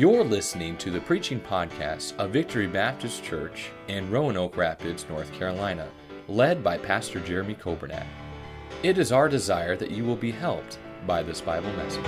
You're listening to the preaching podcast of Victory Baptist Church in Roanoke Rapids, North Carolina, led by Pastor Jeremy Kobernat. It is our desire that you will be helped by this Bible message.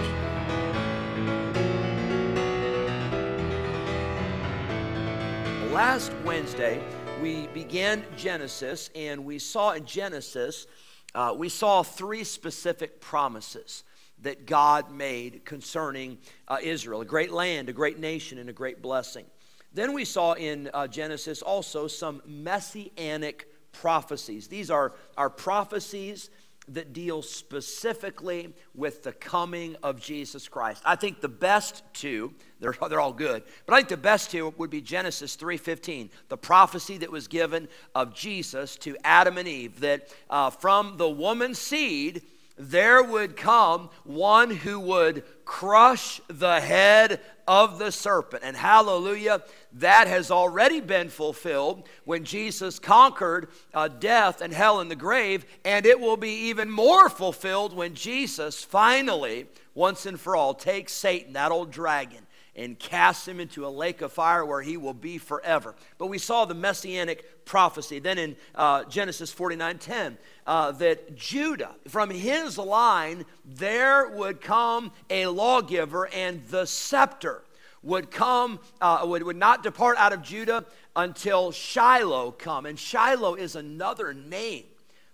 Last Wednesday, we began Genesis, and we saw in Genesis, uh, we saw three specific promises that God made concerning uh, Israel a great land, a great nation, and a great blessing. Then we saw in uh, Genesis also some messianic prophecies. These are, are prophecies that deal specifically with the coming of Jesus Christ. I think the best two, they're, they're all good, but I think the best two would be Genesis 3.15, the prophecy that was given of Jesus to Adam and Eve, that uh, from the woman's seed, there would come one who would crush the head of the serpent. And hallelujah, that has already been fulfilled when Jesus conquered uh, death and hell and the grave, and it will be even more fulfilled when Jesus finally, once and for all, takes Satan, that old dragon, and casts him into a lake of fire where he will be forever. But we saw the messianic prophecy. Then in uh, Genesis 49 10, uh, that Judah, from his line, there would come a lawgiver, and the scepter would come, uh, would, would not depart out of Judah until Shiloh come. And Shiloh is another name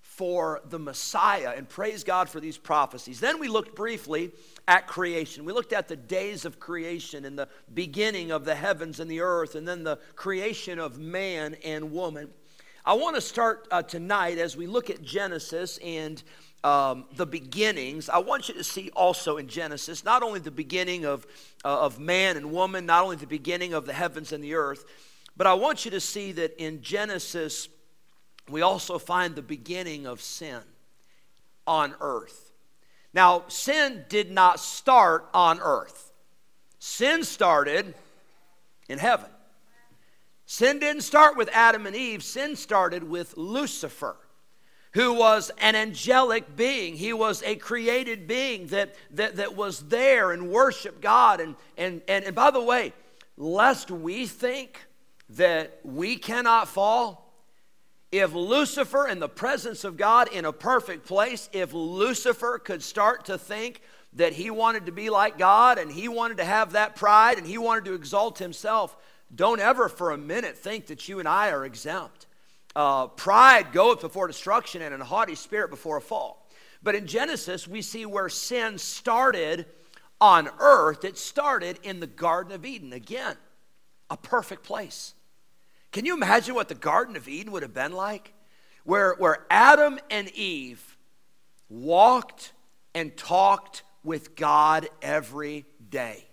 for the Messiah. And praise God for these prophecies. Then we looked briefly at creation. We looked at the days of creation and the beginning of the heavens and the earth, and then the creation of man and woman. I want to start uh, tonight as we look at Genesis and um, the beginnings. I want you to see also in Genesis not only the beginning of, uh, of man and woman, not only the beginning of the heavens and the earth, but I want you to see that in Genesis we also find the beginning of sin on earth. Now, sin did not start on earth, sin started in heaven. Sin didn't start with Adam and Eve, sin started with Lucifer, who was an angelic being. He was a created being that, that, that was there and worshiped God. And, and, and, and by the way, lest we think that we cannot fall, if Lucifer, in the presence of God in a perfect place, if Lucifer could start to think that he wanted to be like God and he wanted to have that pride and he wanted to exalt himself, don't ever for a minute think that you and I are exempt. Uh, pride goeth before destruction and a haughty spirit before a fall. But in Genesis, we see where sin started on earth. It started in the Garden of Eden. Again, a perfect place. Can you imagine what the Garden of Eden would have been like? Where, where Adam and Eve walked and talked with God every day.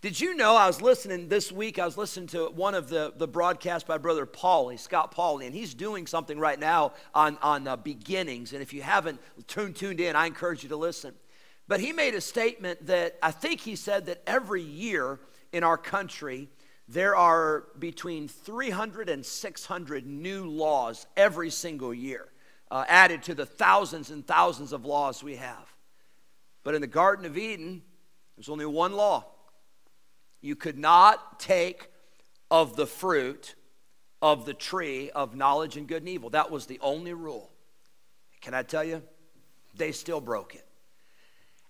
Did you know I was listening this week? I was listening to one of the, the broadcasts by Brother Paulie, Scott Paulie, and he's doing something right now on, on uh, beginnings. And if you haven't tuned, tuned in, I encourage you to listen. But he made a statement that I think he said that every year in our country, there are between 300 and 600 new laws every single year, uh, added to the thousands and thousands of laws we have. But in the Garden of Eden, there's only one law you could not take of the fruit of the tree of knowledge and good and evil. That was the only rule. Can I tell you? They still broke it.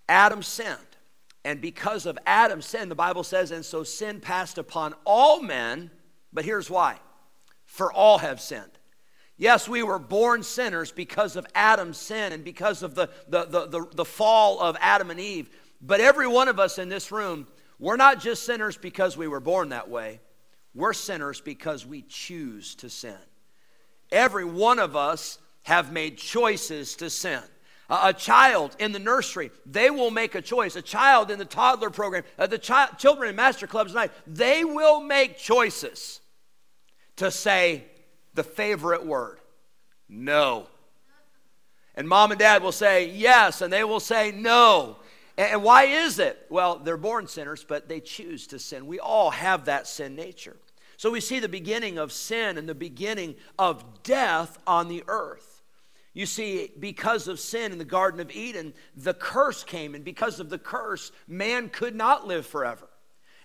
Adam sinned. And because of Adam's sin, the Bible says, and so sin passed upon all men, but here's why for all have sinned. Yes, we were born sinners because of Adam's sin and because of the, the, the, the, the fall of Adam and Eve. But every one of us in this room, we're not just sinners because we were born that way, we're sinners because we choose to sin. Every one of us have made choices to sin a child in the nursery, they will make a choice. A child in the toddler program, uh, the chi- children in master clubs tonight, they will make choices to say the favorite word no. And mom and dad will say yes, and they will say no. And why is it? Well, they're born sinners, but they choose to sin. We all have that sin nature. So we see the beginning of sin and the beginning of death on the earth. You see, because of sin in the Garden of Eden, the curse came, and because of the curse, man could not live forever.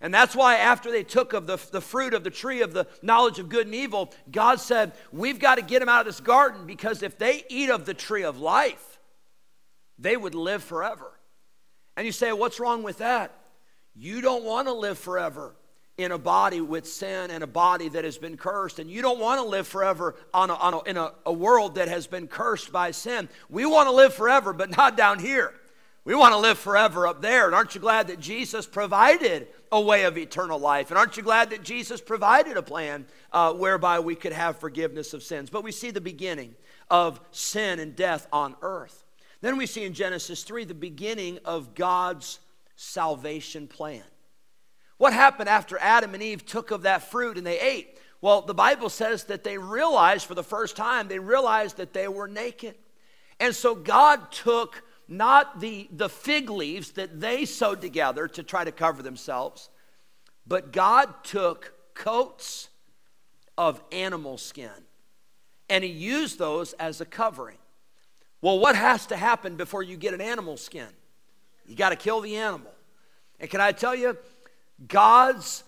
And that's why, after they took of the, the fruit of the tree of the knowledge of good and evil, God said, We've got to get them out of this garden because if they eat of the tree of life, they would live forever. And you say, What's wrong with that? You don't want to live forever in a body with sin and a body that has been cursed. And you don't want to live forever on a, on a, in a, a world that has been cursed by sin. We want to live forever, but not down here. We want to live forever up there. And aren't you glad that Jesus provided a way of eternal life? And aren't you glad that Jesus provided a plan uh, whereby we could have forgiveness of sins? But we see the beginning of sin and death on earth. Then we see in Genesis 3 the beginning of God's salvation plan. What happened after Adam and Eve took of that fruit and they ate? Well, the Bible says that they realized for the first time, they realized that they were naked. And so God took not the, the fig leaves that they sewed together to try to cover themselves, but God took coats of animal skin and He used those as a covering. Well, what has to happen before you get an animal skin? You got to kill the animal. And can I tell you, God's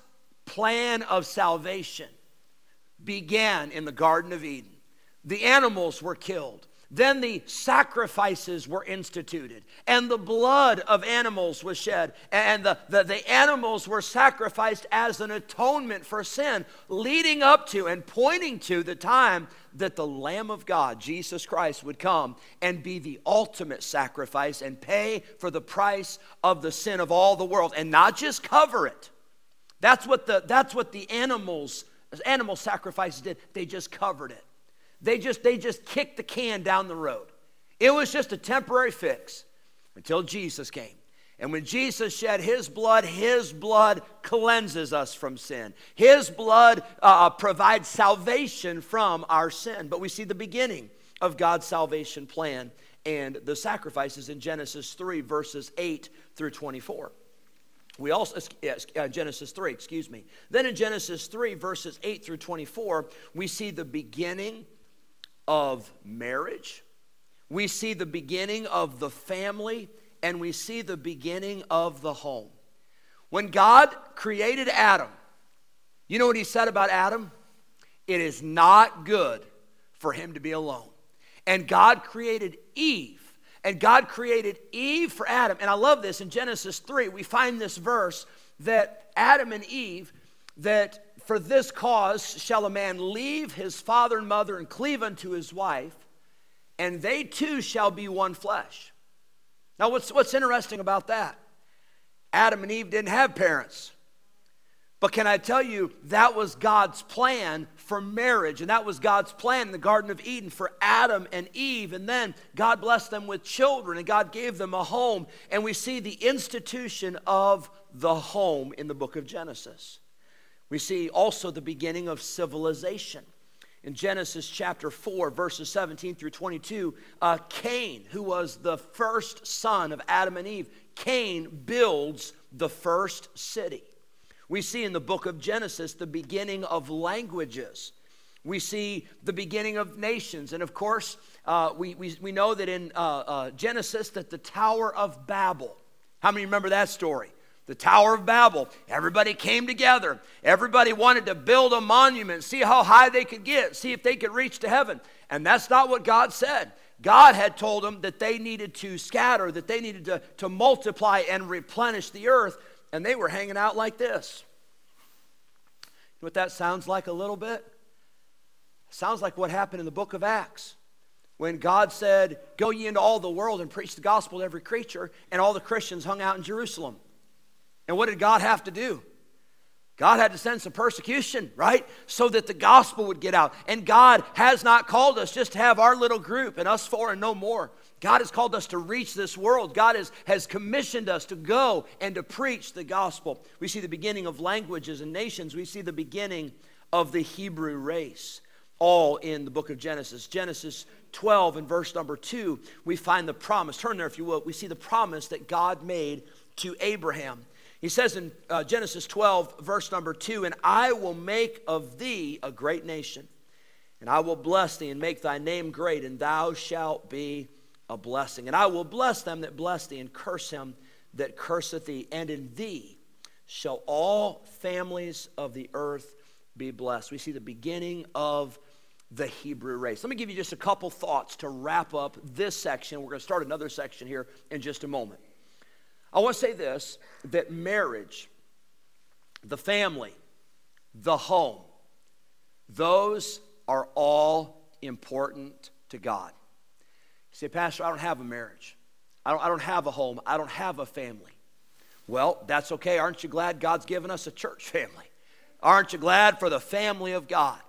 plan of salvation began in the Garden of Eden. The animals were killed. Then the sacrifices were instituted, and the blood of animals was shed, and the, the, the, animals were sacrificed as an atonement for sin, leading up to and pointing to the time that the Lamb of God, Jesus Christ, would come and be the ultimate sacrifice and pay for the price of the sin of all the world, and not just cover it. That's what the, that's what the animals, animal sacrifices did. They just covered it. They just, they just kicked the can down the road. It was just a temporary fix until Jesus came. And when Jesus shed his blood, his blood cleanses us from sin. His blood uh, uh, provides salvation from our sin. But we see the beginning of God's salvation plan and the sacrifices in Genesis 3, verses 8 through 24. We also, uh, Genesis 3, excuse me. Then in Genesis 3, verses 8 through 24, we see the beginning of marriage, we see the beginning of the family, and we see the beginning of the home. When God created Adam, you know what he said about Adam? It is not good for him to be alone. And God created Eve. And God created Eve for Adam. And I love this in Genesis 3, we find this verse that Adam and Eve, that for this cause shall a man leave his father and mother and cleave unto his wife, and they two shall be one flesh. Now, what's, what's interesting about that? Adam and Eve didn't have parents. But can I tell you, that was God's plan for marriage, and that was God's plan in the Garden of Eden for Adam and Eve. And then God blessed them with children, and God gave them a home. And we see the institution of the home in the book of Genesis. We see also the beginning of civilization. In Genesis chapter 4, verses 17 through 22, uh, Cain, who was the first son of Adam and Eve, Cain builds the first city. We see in the book of Genesis the beginning of languages. We see the beginning of nations. And of course, uh, we, we, we know that in uh, uh Genesis that the Tower of Babel, how many remember that story? The Tower of Babel. Everybody came together. Everybody wanted to build a monument, see how high they could get, see if they could reach to heaven. And that's not what God said. God had told them that they needed to scatter, that they needed to, to multiply and replenish the earth, and they were hanging out like this. You know what that sounds like a little bit? sounds like what happened in the book of Acts when God said, Go ye into all the world and preach the gospel to every creature, and all the Christians hung out in Jerusalem. And what did God have to do? God had to send some persecution, right? So that the gospel would get out. And God has not called us just to have our little group and us four and no more. God has called us to reach this world. God has, has commissioned us to go and to preach the gospel. We see the beginning of languages and nations. We see the beginning of the Hebrew race, all in the book of Genesis. Genesis 12 and verse number 2, we find the promise. Turn there if you will. We see the promise that God made to Abraham. He says in uh, Genesis 12, verse number 2 And I will make of thee a great nation, and I will bless thee and make thy name great, and thou shalt be a blessing. And I will bless them that bless thee, and curse him that curseth thee, and in thee shall all families of the earth be blessed. We see the beginning of the Hebrew race. Let me give you just a couple thoughts to wrap up this section. We're going to start another section here in just a moment. I want to say this that marriage, the family, the home, those are all important to God. You say, Pastor, I don't have a marriage. I don't, I don't have a home. I don't have a family. Well, that's okay. Aren't you glad God's given us a church family? Aren't you glad for the family of God?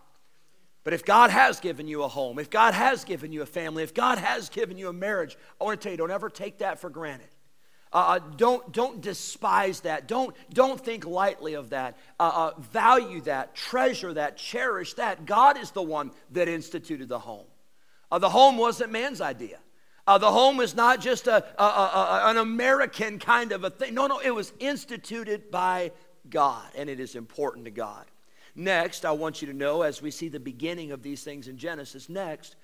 But if God has given you a home, if God has given you a family, if God has given you a marriage, I want to tell you, don't ever take that for granted. Uh, uh don't, don't despise that. Don't, don't think lightly of that. Uh, uh, value that, treasure that, cherish that. God is the one that instituted the home. Uh, the home wasn't man's idea. Uh, the home is not just a, a, a, an American kind of a thing. No, no, it was instituted by God, and it is important to God. Next, I want you to know as we see the beginning of these things in Genesis, next,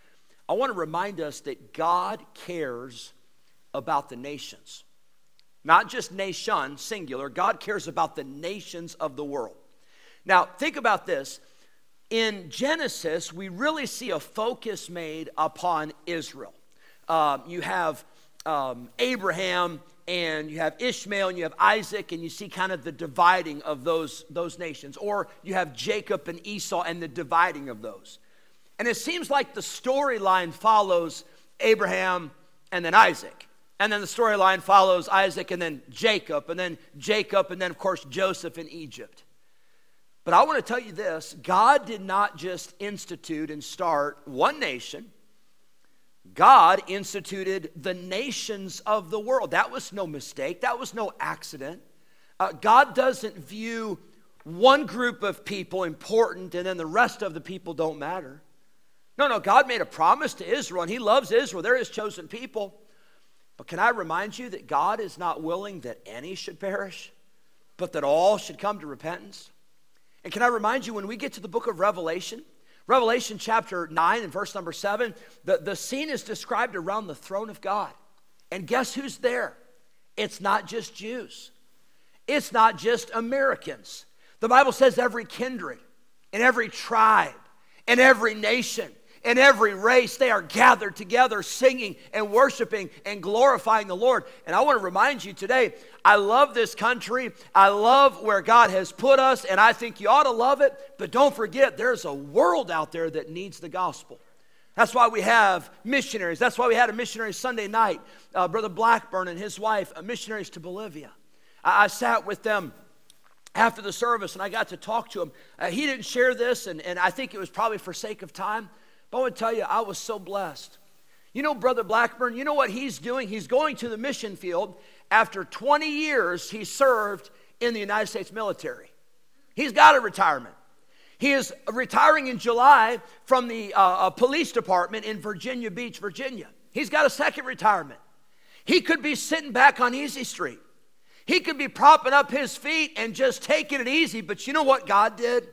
I want to remind us that God cares about the nations. Not just nation, singular. God cares about the nations of the world. Now, think about this. In Genesis, we really see a focus made upon Israel um, you have um, Abraham and you have Ishmael and you have Isaac, and you see kind of the dividing of those, those nations. Or you have Jacob and Esau and the dividing of those. And it seems like the storyline follows Abraham and then Isaac. And then the storyline follows Isaac and then Jacob, and then Jacob, and then, of course, Joseph in Egypt. But I want to tell you this God did not just institute and start one nation, God instituted the nations of the world. That was no mistake, that was no accident. Uh, God doesn't view one group of people important and then the rest of the people don't matter. No, no, God made a promise to Israel and He loves Israel. They're His chosen people. But can I remind you that God is not willing that any should perish, but that all should come to repentance? And can I remind you when we get to the book of Revelation, Revelation chapter 9 and verse number 7, the, the scene is described around the throne of God. And guess who's there? It's not just Jews, it's not just Americans. The Bible says every kindred and every tribe and every nation and every race, they are gathered together singing and worshiping and glorifying the Lord. And I want to remind you today I love this country. I love where God has put us, and I think you ought to love it. But don't forget, there's a world out there that needs the gospel. That's why we have missionaries. That's why we had a missionary Sunday night. Uh, Brother Blackburn and his wife, uh, missionaries to Bolivia. I, I, sat with them after the service and I got to talk to him. Uh, he didn't share this, and, and I think it was probably for sake of time. But I want to tell you, I was so blessed. You know, Brother Blackburn, you know what he's doing? He's going to the mission field after 20 years, he served in the United States military. He's got a retirement. He is retiring in July from the uh, uh, police department in Virginia Beach, Virginia. He's got a second retirement. He could be sitting back on Easy Street. He could be propping up his feet and just taking it easy. But you know what God did?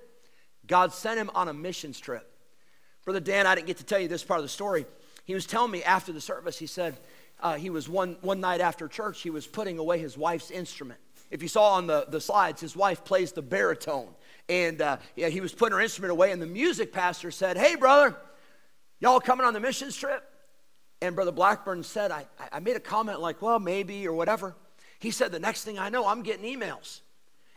God sent him on a missions trip. Brother Dan, I didn't get to tell you this part of the story. He was telling me after the service, he said, uh, he was one, one night after church, he was putting away his wife's instrument. If you saw on the, the slides, his wife plays the baritone. And uh, yeah, he was putting her instrument away, and the music pastor said, Hey, brother, y'all coming on the missions trip? And Brother Blackburn said, I, I made a comment like, Well, maybe, or whatever. He said, The next thing I know, I'm getting emails.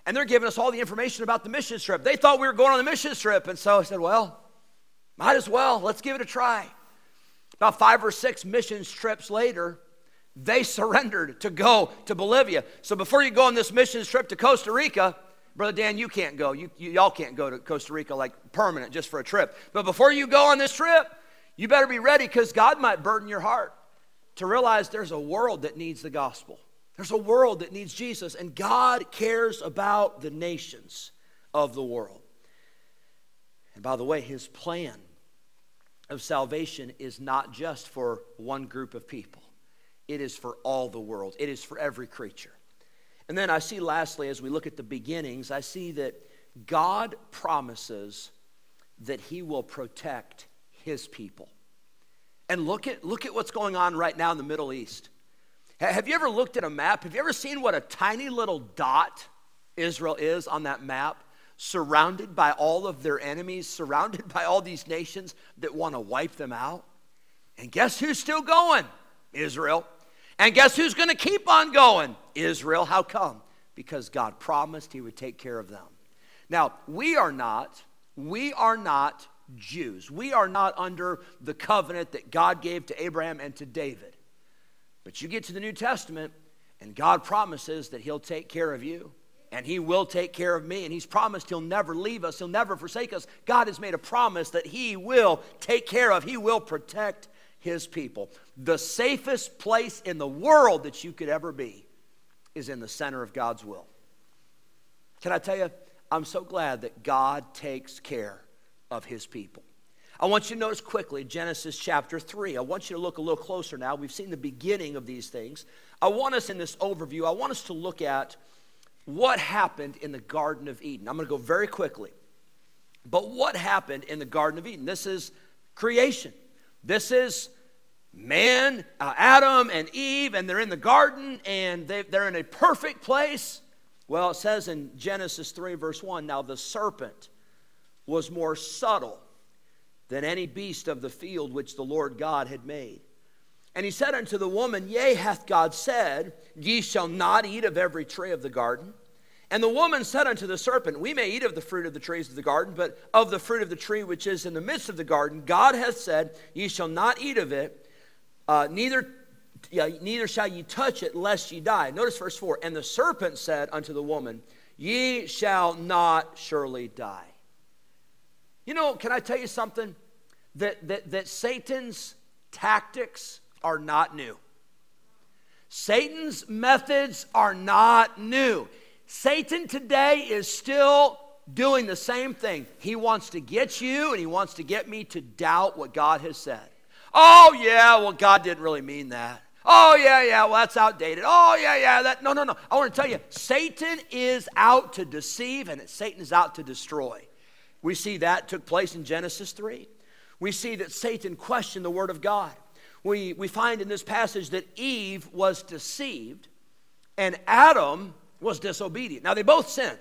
And they're giving us all the information about the mission trip. They thought we were going on the mission trip. And so I said, Well, might as well. Let's give it a try. About five or six missions trips later, they surrendered to go to Bolivia. So before you go on this missions trip to Costa Rica, Brother Dan, you can't go. You, you, y'all can't go to Costa Rica like permanent just for a trip. But before you go on this trip, you better be ready because God might burden your heart to realize there's a world that needs the gospel. There's a world that needs Jesus, and God cares about the nations of the world. And by the way, his plan of salvation is not just for one group of people, it is for all the world, it is for every creature. And then I see, lastly, as we look at the beginnings, I see that God promises that he will protect his people. And look at, look at what's going on right now in the Middle East. Have you ever looked at a map? Have you ever seen what a tiny little dot Israel is on that map, surrounded by all of their enemies, surrounded by all these nations that want to wipe them out. And guess who's still going? Israel. And guess who's going to keep on going? Israel. How come? Because God promised He would take care of them. Now, we are not, we are not Jews. We are not under the covenant that God gave to Abraham and to David. But you get to the New Testament, and God promises that He'll take care of you and he will take care of me. And he's promised he'll never leave us, he'll never forsake us. God has made a promise that he will take care of, he will protect his people. The safest place in the world that you could ever be is in the center of God's will. Can I tell you, I'm so glad that God takes care of his people. I want you to notice quickly Genesis chapter 3. I want you to look a little closer now. We've seen the beginning of these things. I want us in this overview, I want us to look at what happened in the Garden of Eden. I'm going to go very quickly. But what happened in the Garden of Eden? This is creation. This is man, uh, Adam and Eve, and they're in the garden and they, they're in a perfect place. Well, it says in Genesis 3, verse 1 Now the serpent was more subtle than any beast of the field which the Lord God had made. And he said unto the woman, Yea, hath God said, Ye shall not eat of every tree of the garden? And the woman said unto the serpent, We may eat of the fruit of the trees of the garden, but of the fruit of the tree which is in the midst of the garden, God hath said, Ye shall not eat of it, uh, neither, yeah, neither shall ye touch it, lest ye die. Notice verse 4 And the serpent said unto the woman, Ye shall not surely die. You know, can I tell you something? That, that, that Satan's tactics are not new. Satan's methods are not new. Satan today is still doing the same thing. He wants to get you and he wants to get me to doubt what God has said. Oh, yeah, well, God didn't really mean that. Oh, yeah, yeah, well, that's outdated. Oh, yeah, yeah, that. No, no, no. I want to tell you, Satan is out to deceive and Satan is out to destroy. We see that took place in Genesis 3. We see that Satan questioned the Word of God we, we find in this passage that Eve was deceived and Adam was disobedient. Now, they both sinned,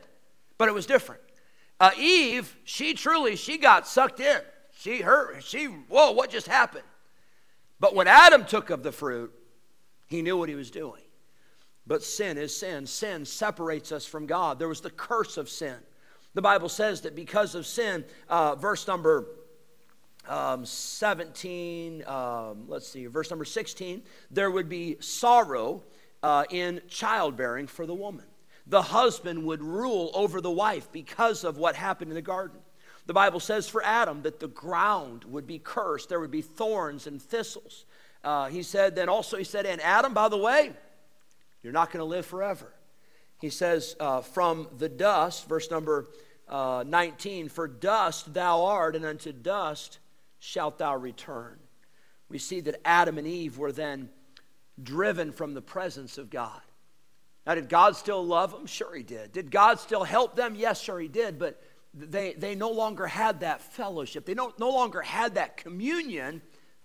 but it was different. Uh, Eve, she truly, she got sucked in. She, her, she, whoa, what just happened? But when Adam took of the fruit, he knew what he was doing. But sin is sin. Sin separates us from God. There was the curse of sin. The Bible says that because of sin, uh, verse number um, 17, um, let's see, verse number 16, there would be sorrow uh, in childbearing for the woman. The husband would rule over the wife because of what happened in the garden. The Bible says for Adam that the ground would be cursed, there would be thorns and thistles. Uh, he said, then also, he said, and Adam, by the way, you're not going to live forever. He says, uh, from the dust, verse number uh, 19, for dust thou art, and unto dust shalt thou return. We see that Adam and Eve were then driven from the presence of God. Now, did God still love them? Sure, He did. Did God still help them? Yes, sure, He did. But they, they no longer had that fellowship. They no, no longer had that communion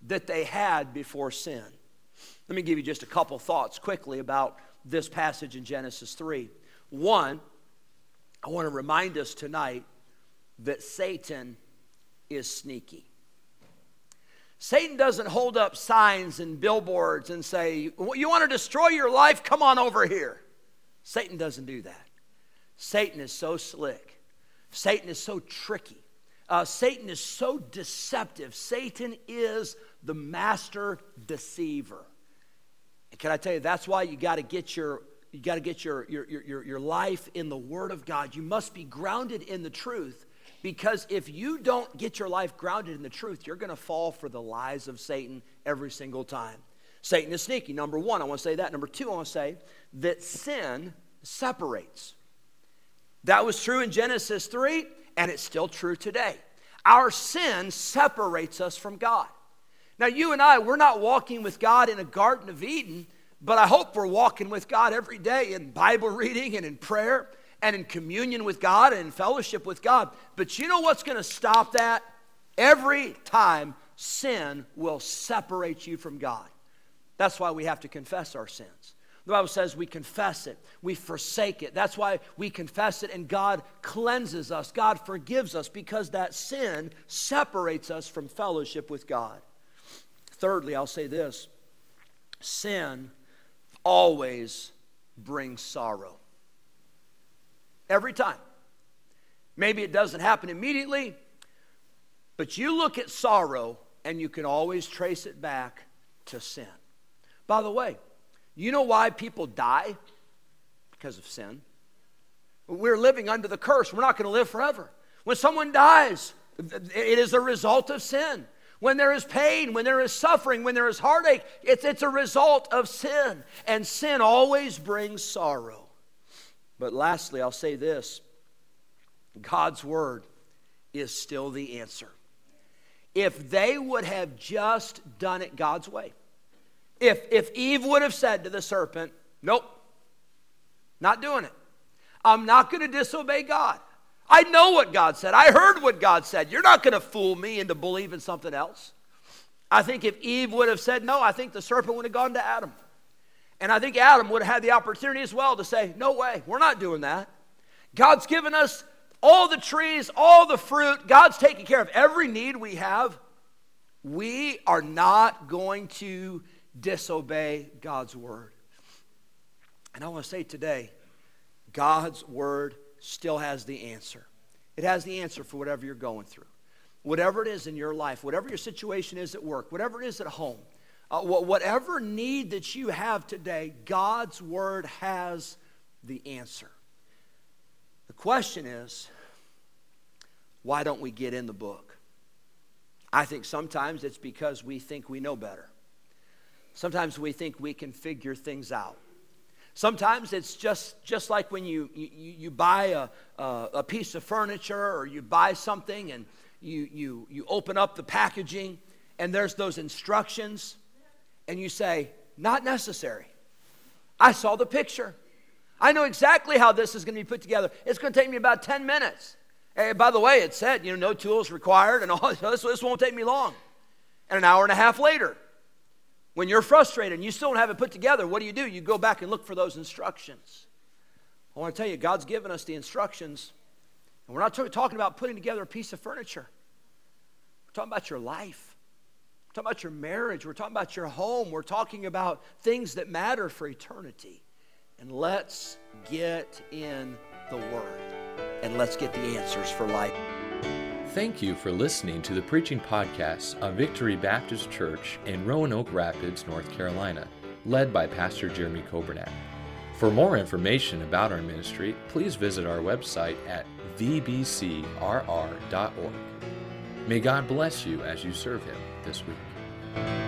that they had before sin. Let me give you just a couple thoughts quickly about this passage in Genesis 3. One, I want to remind us tonight that Satan is sneaky. Satan doesn't hold up signs and billboards and say, You want to destroy your life? Come on over here. Satan doesn't do that. Satan is so slick, Satan is so tricky. Uh, Satan is so deceptive. Satan is the master deceiver. And can I tell you, that's why you got to get your you got to get your, your, your, your life in the Word of God. You must be grounded in the truth because if you don't get your life grounded in the truth, you're going to fall for the lies of Satan every single time. Satan is sneaky. Number one, I want to say that. Number two, I want to say that sin separates. That was true in Genesis 3, and it's still true today. Our sin separates us from God. Now, you and I, we're not walking with God in a Garden of Eden, but I hope we're walking with God every day in Bible reading and in prayer and in communion with God and in fellowship with God. But you know what's going to stop that? Every time sin will separate you from God. That's why we have to confess our sins. The Bible says we confess it, we forsake it. That's why we confess it, and God cleanses us, God forgives us because that sin separates us from fellowship with God. Thirdly, I'll say this sin always brings sorrow. Every time. Maybe it doesn't happen immediately, but you look at sorrow and you can always trace it back to sin. By the way, you know why people die? Because of sin. We're living under the curse. We're not going to live forever. When someone dies, it is a result of sin. When there is pain, when there is suffering, when there is heartache, it's, it's a result of sin. And sin always brings sorrow. But lastly, I'll say this God's word is still the answer. If they would have just done it God's way, if, if Eve would have said to the serpent, Nope, not doing it. I'm not going to disobey God. I know what God said. I heard what God said. You're not going to fool me into believing something else. I think if Eve would have said no, I think the serpent would have gone to Adam. And I think Adam would have had the opportunity as well to say, No way, we're not doing that. God's given us all the trees, all the fruit. God's taking care of every need we have. We are not going to disobey God's word. And I want to say today, God's word still has the answer. It has the answer for whatever you're going through. Whatever it is in your life, whatever your situation is at work, whatever it is at home, uh, whatever need that you have today, God's word has the answer. The question is, why don't we get in the book? I think sometimes it's because we think we know better. Sometimes we think we can figure things out. Sometimes it's just, just like when you, you, you buy a, a, a piece of furniture or you buy something and you, you, you open up the packaging and there's those instructions and you say, Not necessary. I saw the picture. I know exactly how this is going to be put together. It's going to take me about 10 minutes. And by the way, it said, you know, no tools required and all this, this won't take me long. And an hour and a half later, when you're frustrated and you still don't have it put together, what do you do? You go back and look for those instructions. I want to tell you, God's given us the instructions. And we're not talking about putting together a piece of furniture. We're talking about your life. Talking about your marriage. We're talking about your home. We're talking about things that matter for eternity. And let's get in the Word. And let's get the answers for life. Thank you for listening to the preaching podcast of Victory Baptist Church in Roanoke Rapids, North Carolina, led by Pastor Jeremy Kobernat. For more information about our ministry, please visit our website at vbcrr.org. May God bless you as you serve Him this week.